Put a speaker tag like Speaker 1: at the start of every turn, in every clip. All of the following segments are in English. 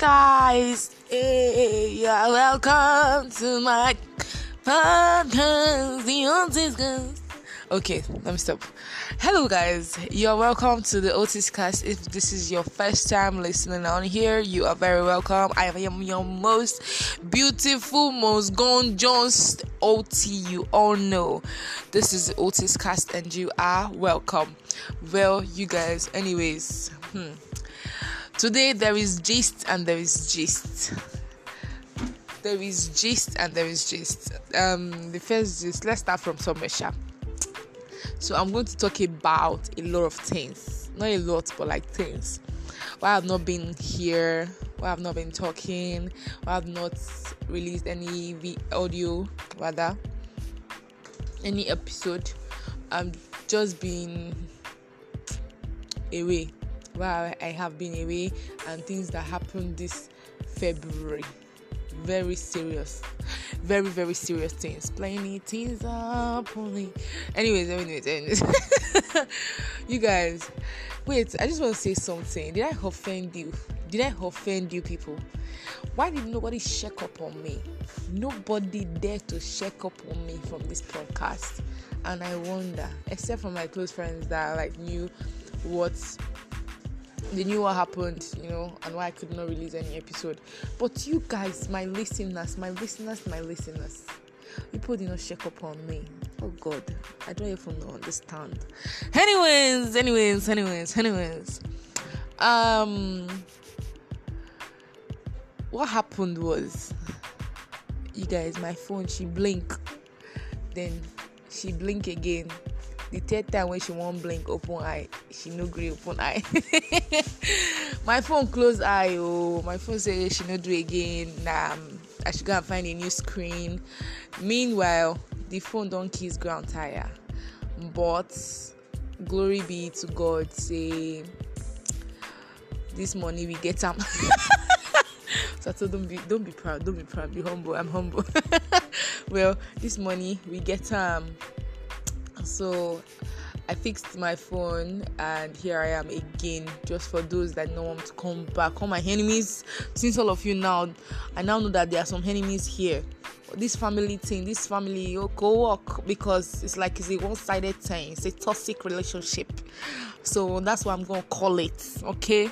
Speaker 1: guys, hey, welcome to my podcast, the Otis Cast. Okay, let me stop. Hello, guys, you're welcome to the Otis Cast. If this is your first time listening on here, you are very welcome. I am your most beautiful, most gone Jones OT. You all know this is Otis Cast, and you are welcome. Well, you guys, anyways, hmm. Today there is gist and there is gist. There is gist and there is gist. Um, the first gist. Let's start from somewhere sharp. So I'm going to talk about a lot of things. Not a lot, but like things. Why I've not been here. Why I've not been talking. Why I've not released any audio, rather, any episode. I'm just been away while I have been away and things that happened this February. Very serious, very very serious things. Plenty things up only. Anyways, anyways, anyways. you guys, wait. I just want to say something. Did I offend you? Did I offend you, people? Why did nobody check up on me? Nobody dared to check up on me from this podcast, and I wonder, except for my close friends that like knew what they knew what happened, you know, and why I could not release any episode. But you guys, my listeners, my listeners, my listeners, people did not check up on me. Oh God, I don't even understand. Anyways, anyways, anyways, anyways. Um, what happened was, you guys, my phone she blink, then she blink again the third time when she won't blink open eye she no gree open eye. My phone close eye oh. My phone say she no do again. Na um, i should go and find a new screen. Meanwhile the phone don kiss ground tire. But glory be to god say this money we get am. So i told don't be don't be proud don't be proud. Be humble i'm humble. Well this money we get um, so I fixed my phone and here I am again just for those that know want to come back. All my enemies since all of you now I now know that there are some enemies here. This family thing this family oh, go work because it's like it's a one-sided thing. It's a toxic relationship. So that's what I'm gonna call it okay?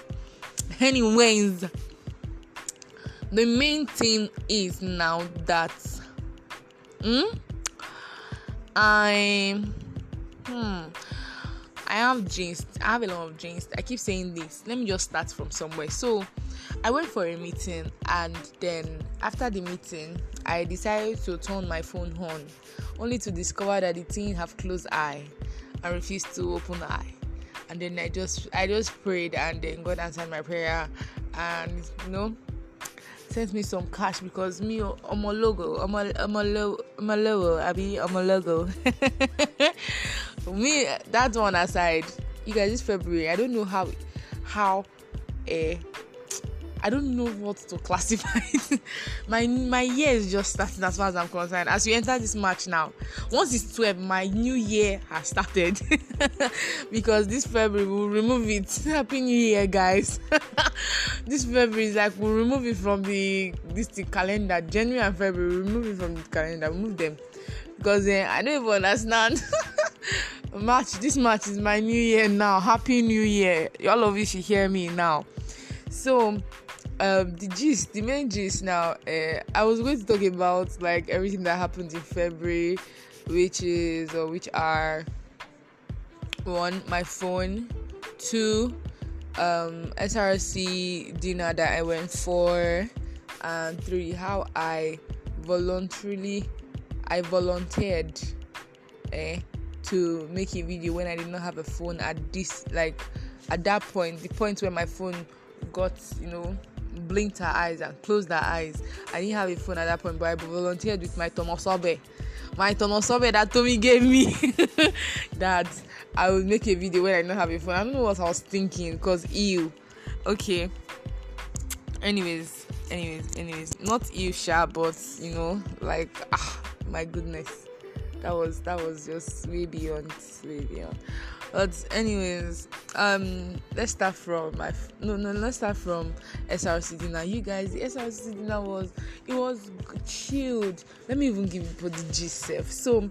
Speaker 1: Anyways the main thing is now that hmm I hmm I have jeans. I have a lot of jeans. I keep saying this. Let me just start from somewhere. So I went for a meeting and then after the meeting I decided to turn my phone on only to discover that the thing have closed eye and refused to open eye. And then I just I just prayed and then God answered my prayer and you know sent me some cash because me I'm a logo I'm a a logo I'm a logo I be I'm a logo. Me that one aside you guys it's February I don't know how how uh, I don't know what to classify. my my year is just starting as far as I'm concerned. As we enter this March now, once it's 12, my new year has started. because this February we'll remove it. Happy New Year, guys. this February is like we'll remove it from the this the calendar. January and February, we'll remove it from the calendar. Remove them. Because uh, I don't even understand. March, this March is my new year now. Happy New Year. All of you should hear me now. So um the gist the main gist now uh, i was going to talk about like everything that happened in february which is or which are one my phone two um src dinner that i went for and three how i voluntarily i volunteered eh, to make a video when i did not have a phone at this like at that point the point where my phone got you know blinked her eyes and closed her eyes. I didn't have a phone at that point, but I volunteered with my Thomas Obe. My Thomas Obe that Tommy gave me that I would make a video when I don't have a phone. I don't know what I was thinking because ew. Okay. Anyways, anyways, anyways, not ew, sha, but you know, like ah, my goodness, that was that was just way beyond, way beyond. But anyways, um, let's start from my f- no no let's start from SRC dinner. You guys, the SRC dinner was it was chilled. Let me even give you the gist. So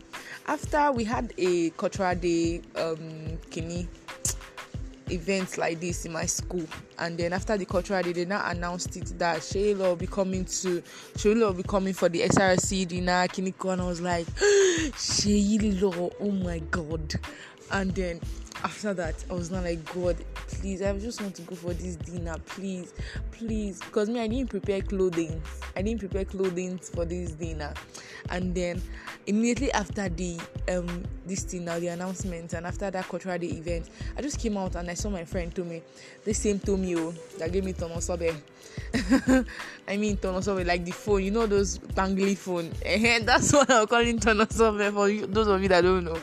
Speaker 1: after we had a cultural day, um, Kini events like this in my school and then after the cultural day they now announced it that Shayla will be coming to Shayla will be coming for the SRC dinner Kiniko and I was like Shayla oh my god and then after that I was not like God please I just want to go for this dinner please please. Because me I didn't prepare clothing. I didn't prepare clothing for this dinner. And then immediately after the um this thing now the announcement and after that cultural day event I just came out and I saw my friend Tommy the same Tommy oh, that gave me Thomas Obe I mean Obe like the phone you know those bangly phone that's what I'm calling Obe for you, those of you that don't know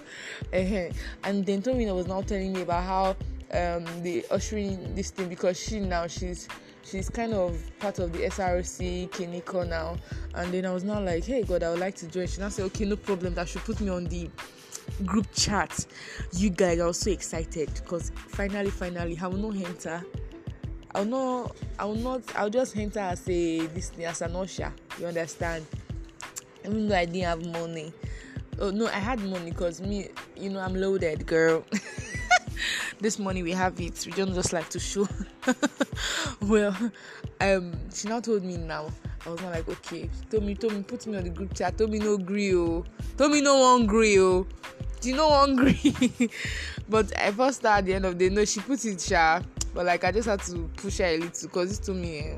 Speaker 1: and then Tommy was now telling me about how um the ushering this thing because she now she's she's kind of part of the SRC Kiniko now. And then I was now like, hey God, I would like to join. She now said, okay, no problem. That should put me on the group chat. You guys, was so excited because finally, finally, will not enter. I will not. I will not. I'll just enter as a this as an usher. You understand? Even though I didn't have money. Oh no, I had money because me, you know, I'm loaded, girl. this money we have it. We don't just like to show. well, um, she now told me now. I was not like, okay. She Told me, told me, put me on the group chat. Told me no agree, oh. Told me no one oh. Do you know agree? but I first at the end of the day. No, she put it sha. But like I just had to push her a little because it's to me.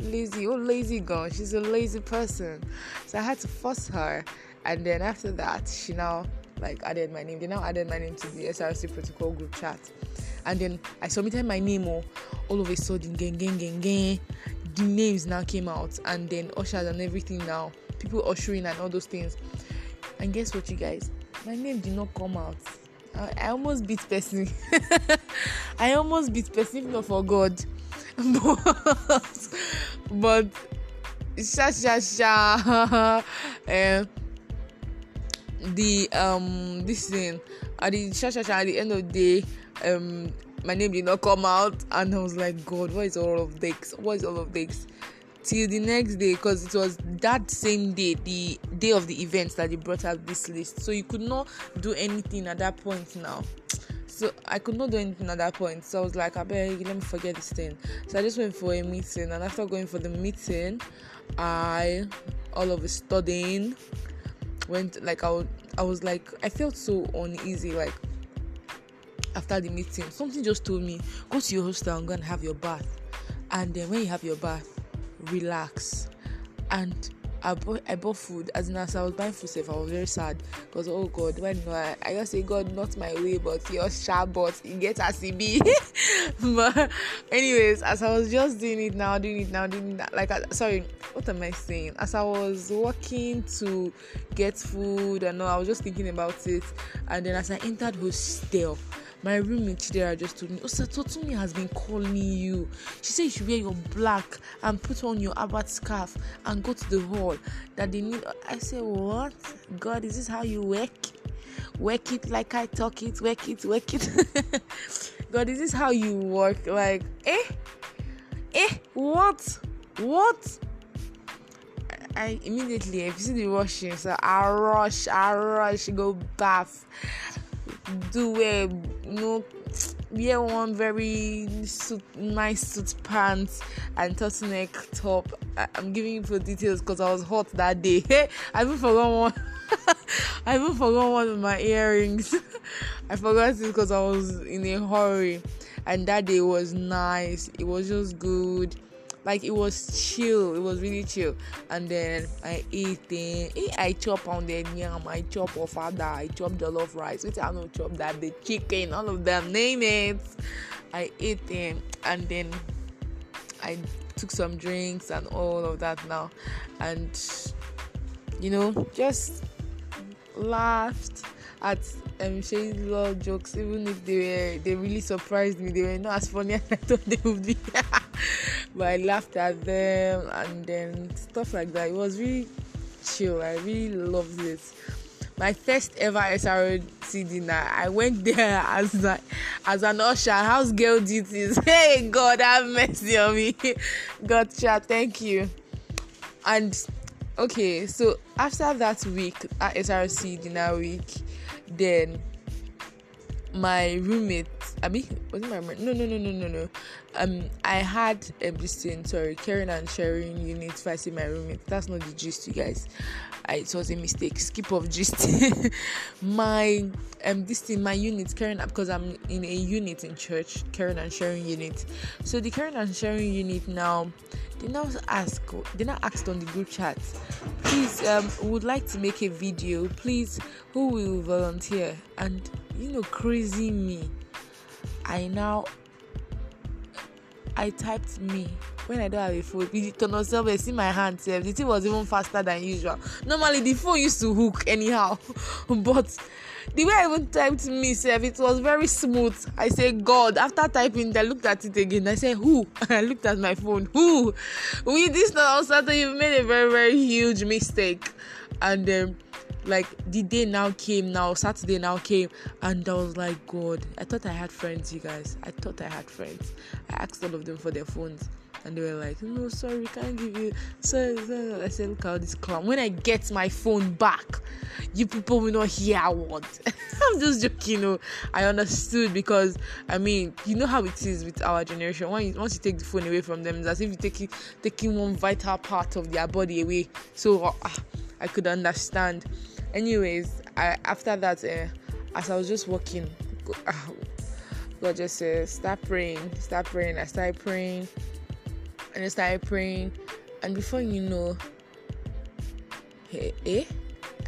Speaker 1: Lazy, oh lazy girl. She's a lazy person. So I had to force her. And then after that, she now like added my name. They now added my name to the SRC protocol group chat. And then I submitted my name oh, all of a sudden, gang, gang, gang, gang. The names now came out, and then ushers and everything now. People ushering and all those things. And guess what, you guys? My name did not come out. I, almost beat person. I almost beat person, if not for God. but, but sha sha sha. uh, the um this thing at the sha, sha, sha, at the end of the day um my name did not come out and i was like god what is all of this what is all of this till the next day because it was that same day the day of the event that they brought out this list so you could not do anything at that point now so I could not do anything at that point. So I was like, I let me forget this thing. So I just went for a meeting, and after going for the meeting, I all of a sudden went like I I was like I felt so uneasy like after the meeting something just told me go to your hostel and go and have your bath and then when you have your bath relax. And I bought I bought food. As in as I was buying food safe I was very sad. Because oh god when I, I just say God not my way but your sharp but you get a CB but anyways as I was just doing it now doing it now doing that like I, sorry what am I saying? As I was walking to get food and all I was just thinking about it. And then as I entered hostel my roommate Chidera just told me, Oh, Totumi has been calling you. She said you should wear your black and put on your abat scarf and go to the hall. That they need. I said, What? God, is this how you work? Work it like I talk it, work it, work it. God, is this how you work? Like, eh? Eh? What? What? I immediately, if you see the rushing, so I rush, I rush, go bath do a you know wear one very suit, nice suit pants and turtleneck top. I, am giving you for details because I was hot that day. I even forgot one. I even forgot one of my earrings. I forgot it because I was in a hurry, and that day was nice. It was just good like it was chill. It was really chill. And then i ate then i chop on the yam. I chop ofada i chop jollof rice. Which i don't chop that. The chicken all of them. Name it. I ate them and then i took some drinks and all of that now. And you know just laughed at um Shay's little jokes, even if they were they really surprised me. They were not as funny as I thought they would be. but I laughed at them and then stuff like that. It was really chill. I really loved it. my first ever SRC dinner. I went there as like as an usher, house girl duties. Hey God, have mercy on me. Gotcha, thank you. And okay, so after that week at SRC dinner week, then my roommate I mean was it my roommate? No no no no no no. Um I had um, this thing, sorry, caring and sharing unit if I say my roommate. That's not the gist you guys. I, it was a mistake. Skip of gist. my um this thing, my unit caring up because I'm in a unit in church, caring and sharing unit. So the caring and sharing unit now they now ask they now asked on the group chat please um would like to make a video please who will volunteer? And you know crazy me. I now i typed me. When i don't have a phone you turn yourself and see my hand sef. The thing was even faster than usual. Normally the phone used to hook anyhow. But the way i even typed me sef it was very smooth. I say god after typing i looked at it again. I said who? I looked at my phone. Who? With this now suddenly you made a very very huge mistake. And um, like the day now came now saturday now came and i was like god. I thought i had friends you guys. I thought i had friends. I asked all of them for their phones and they were like no sorry can't give you so, i said look this clown when i get my phone back you people will not hear what i'm just joking you know i understood because i mean you know how it is with our generation. You, once you take the phone away from them it's as if you take taking one vital part of their body away. So uh, i could understand. Anyways I, after that uh, as i was just walking god just said start praying start praying. I started praying and i started praying and before you know hey eh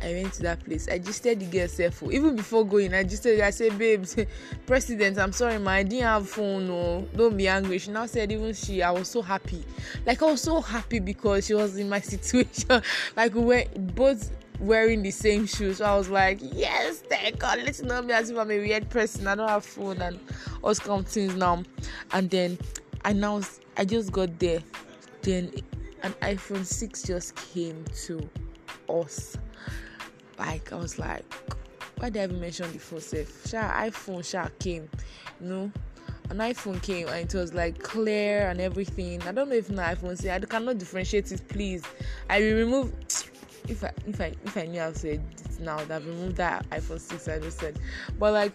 Speaker 1: I went to that place. I just said the girl self. Even before going, I just said I said, babes, president, I'm sorry, man, I didn't have phone. No, don't be angry. She now said even she, I was so happy. Like I was so happy because she was in my situation. like we were both wearing the same shoes. So I was like, yes, thank God. Let's not me as if I'm a weird person. I don't have phone and all of things now. And then I now I just got there. Then an iPhone 6 just came to us. Like I was like, why did I even mention the phone safe? Sha iPhone Sha came, you know. An iPhone came and it was like clear and everything. I don't know if an iPhone say I cannot differentiate it, please. I will remove if I if I if I knew I would say it now that I've removed that iPhone 6 I just said. But like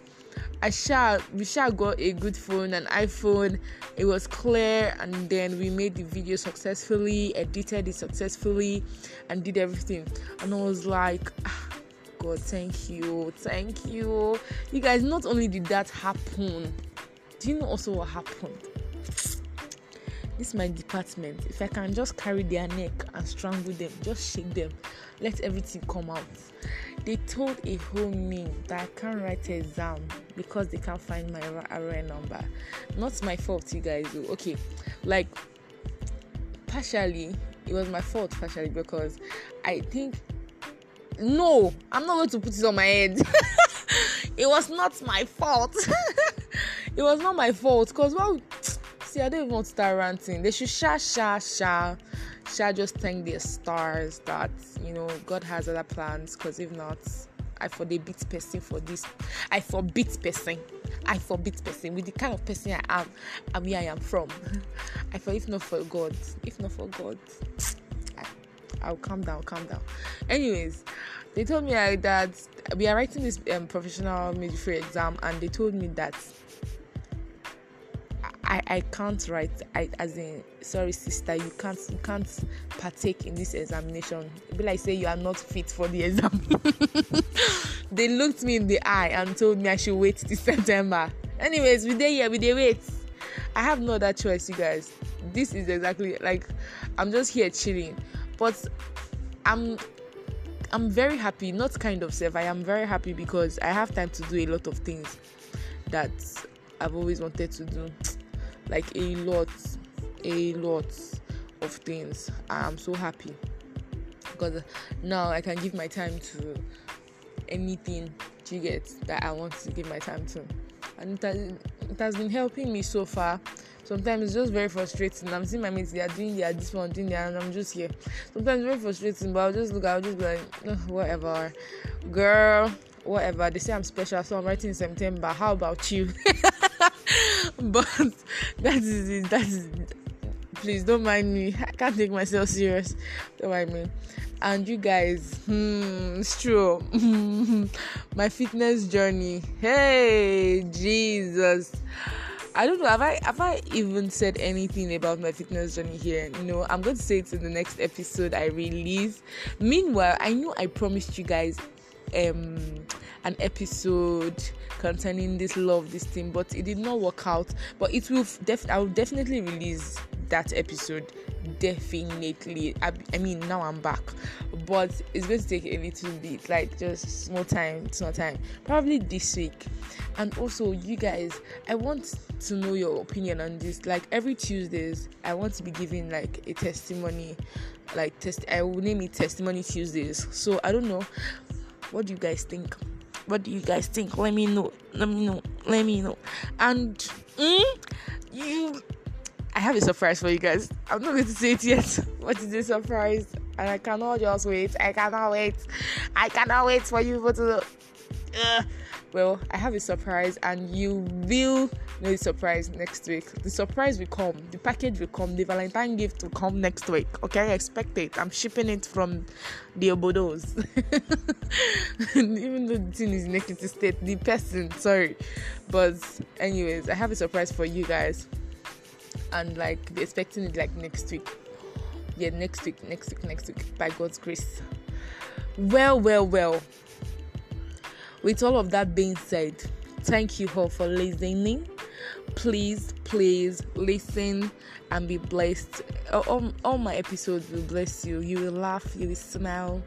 Speaker 1: I shall we shall got a good phone, an iPhone. It was clear and then we made the video successfully, edited it successfully and did everything. And I was like ah, God, thank you, thank you. You guys, not only did that happen, do you know also what happened? This is my department if i can just carry their neck and strangle them just shake them let everything come out. They told a whole me that i can't write exam because they can't find my RN number. Not my fault you guys though okay. Like partially it was my fault partially because i think no i'm not going to put it on my head. It was not my fault. It was not my fault because well See, I don't even want to start ranting. They should sha sha sha sha just thank their stars that you know God has other plans. Cause if not, I forbid person for this. I forbid person. I forbid person with the kind of person I am and where I am from. I for if not for God, if not for God, I, I'll calm down, calm down. Anyways, they told me that we are writing this um, professional midwifery exam, and they told me that I, I can't write I as in sorry sister you can't you can't partake in this examination. It be like say you are not fit for the exam. They looked me in the eye and told me I should wait till September. Anyways we dey here we dey wait. I have no other choice you guys. This is exactly like I'm just here chilling. But I'm I'm very happy not kind of self I am very happy because I have time to do a lot of things that I've always wanted to do like a lot a lot of things. I'm so happy. Because now i can give my time to anything you get that i want to give my time to. And it has, been helping me so far. Sometimes it's just very frustrating. I'm seeing my mates they are doing their this one doing their and i'm just here. Sometimes very frustrating but i'll just look i'll just be like whatever. Girl, whatever. They say I'm special, so I'm writing in September. How about you? but that is it. That is. Please don't mind me. I can't take myself serious. Don't mind me. And you guys, hmm, it's true. My fitness journey. Hey, Jesus. I don't know. Have I have I even said anything about my fitness journey here? No, I'm going to say it in the next episode I release. Meanwhile, I know I promised you guys um an episode concerning this love this thing but it did not work out. But it will def i will definitely release that episode definitely. I, I mean now i'm back. But it's going to take a little bit like just more time small time. Probably this week. And also you guys i want to know your opinion on this. Like every tuesdays i want to be giving like a testimony like test i will name it testimony tuesdays. So i don't know. What do you guys think what do you guys think? Let me know. Let me know. Let me know. And mm, you i have a surprise for you guys. I'm not going to say it yet what is the surprise. And i cannot just wait. I cannot wait. I cannot wait for you to uh, well, I have a surprise, and you will know the surprise next week. The surprise will come, the package will come, the Valentine gift will come next week. Okay, I expect it. I'm shipping it from the Obodos. Even though the thing is in to State, the person, sorry. But, anyways, I have a surprise for you guys, and like, be expecting it like next week. Yeah, next week, next week, next week, by God's grace. Well, well, well with all of that being said, thank you all for listening. Please, please listen and be blessed. All, all my episodes will bless you. You will laugh, you will smile,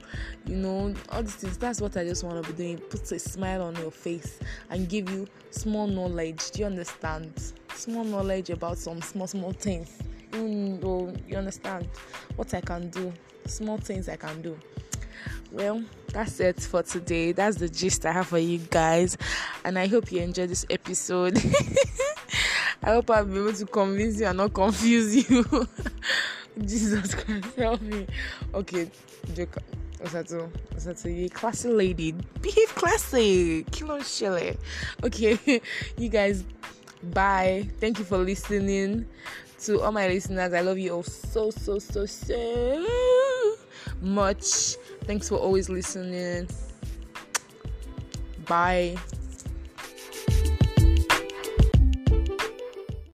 Speaker 1: you know, all these things. That's what I just want to be doing. Put a smile on your face and give you small knowledge. Do you understand? Small knowledge about some small, small things. Even though you understand what I can do, small things I can do well, that's it for today. That's the gist I have for you guys, and I hope you enjoyed this episode. I hope I'll be able to convince you and not confuse you. Jesus Christ, help me. Okay, joke. Osato, Osato, you classy lady. Behave classy. Kilo Shele. Okay, you guys, bye. Thank you for listening. To all my listeners, I love you all so, so, so, so much. Thanks for always listening. Bye.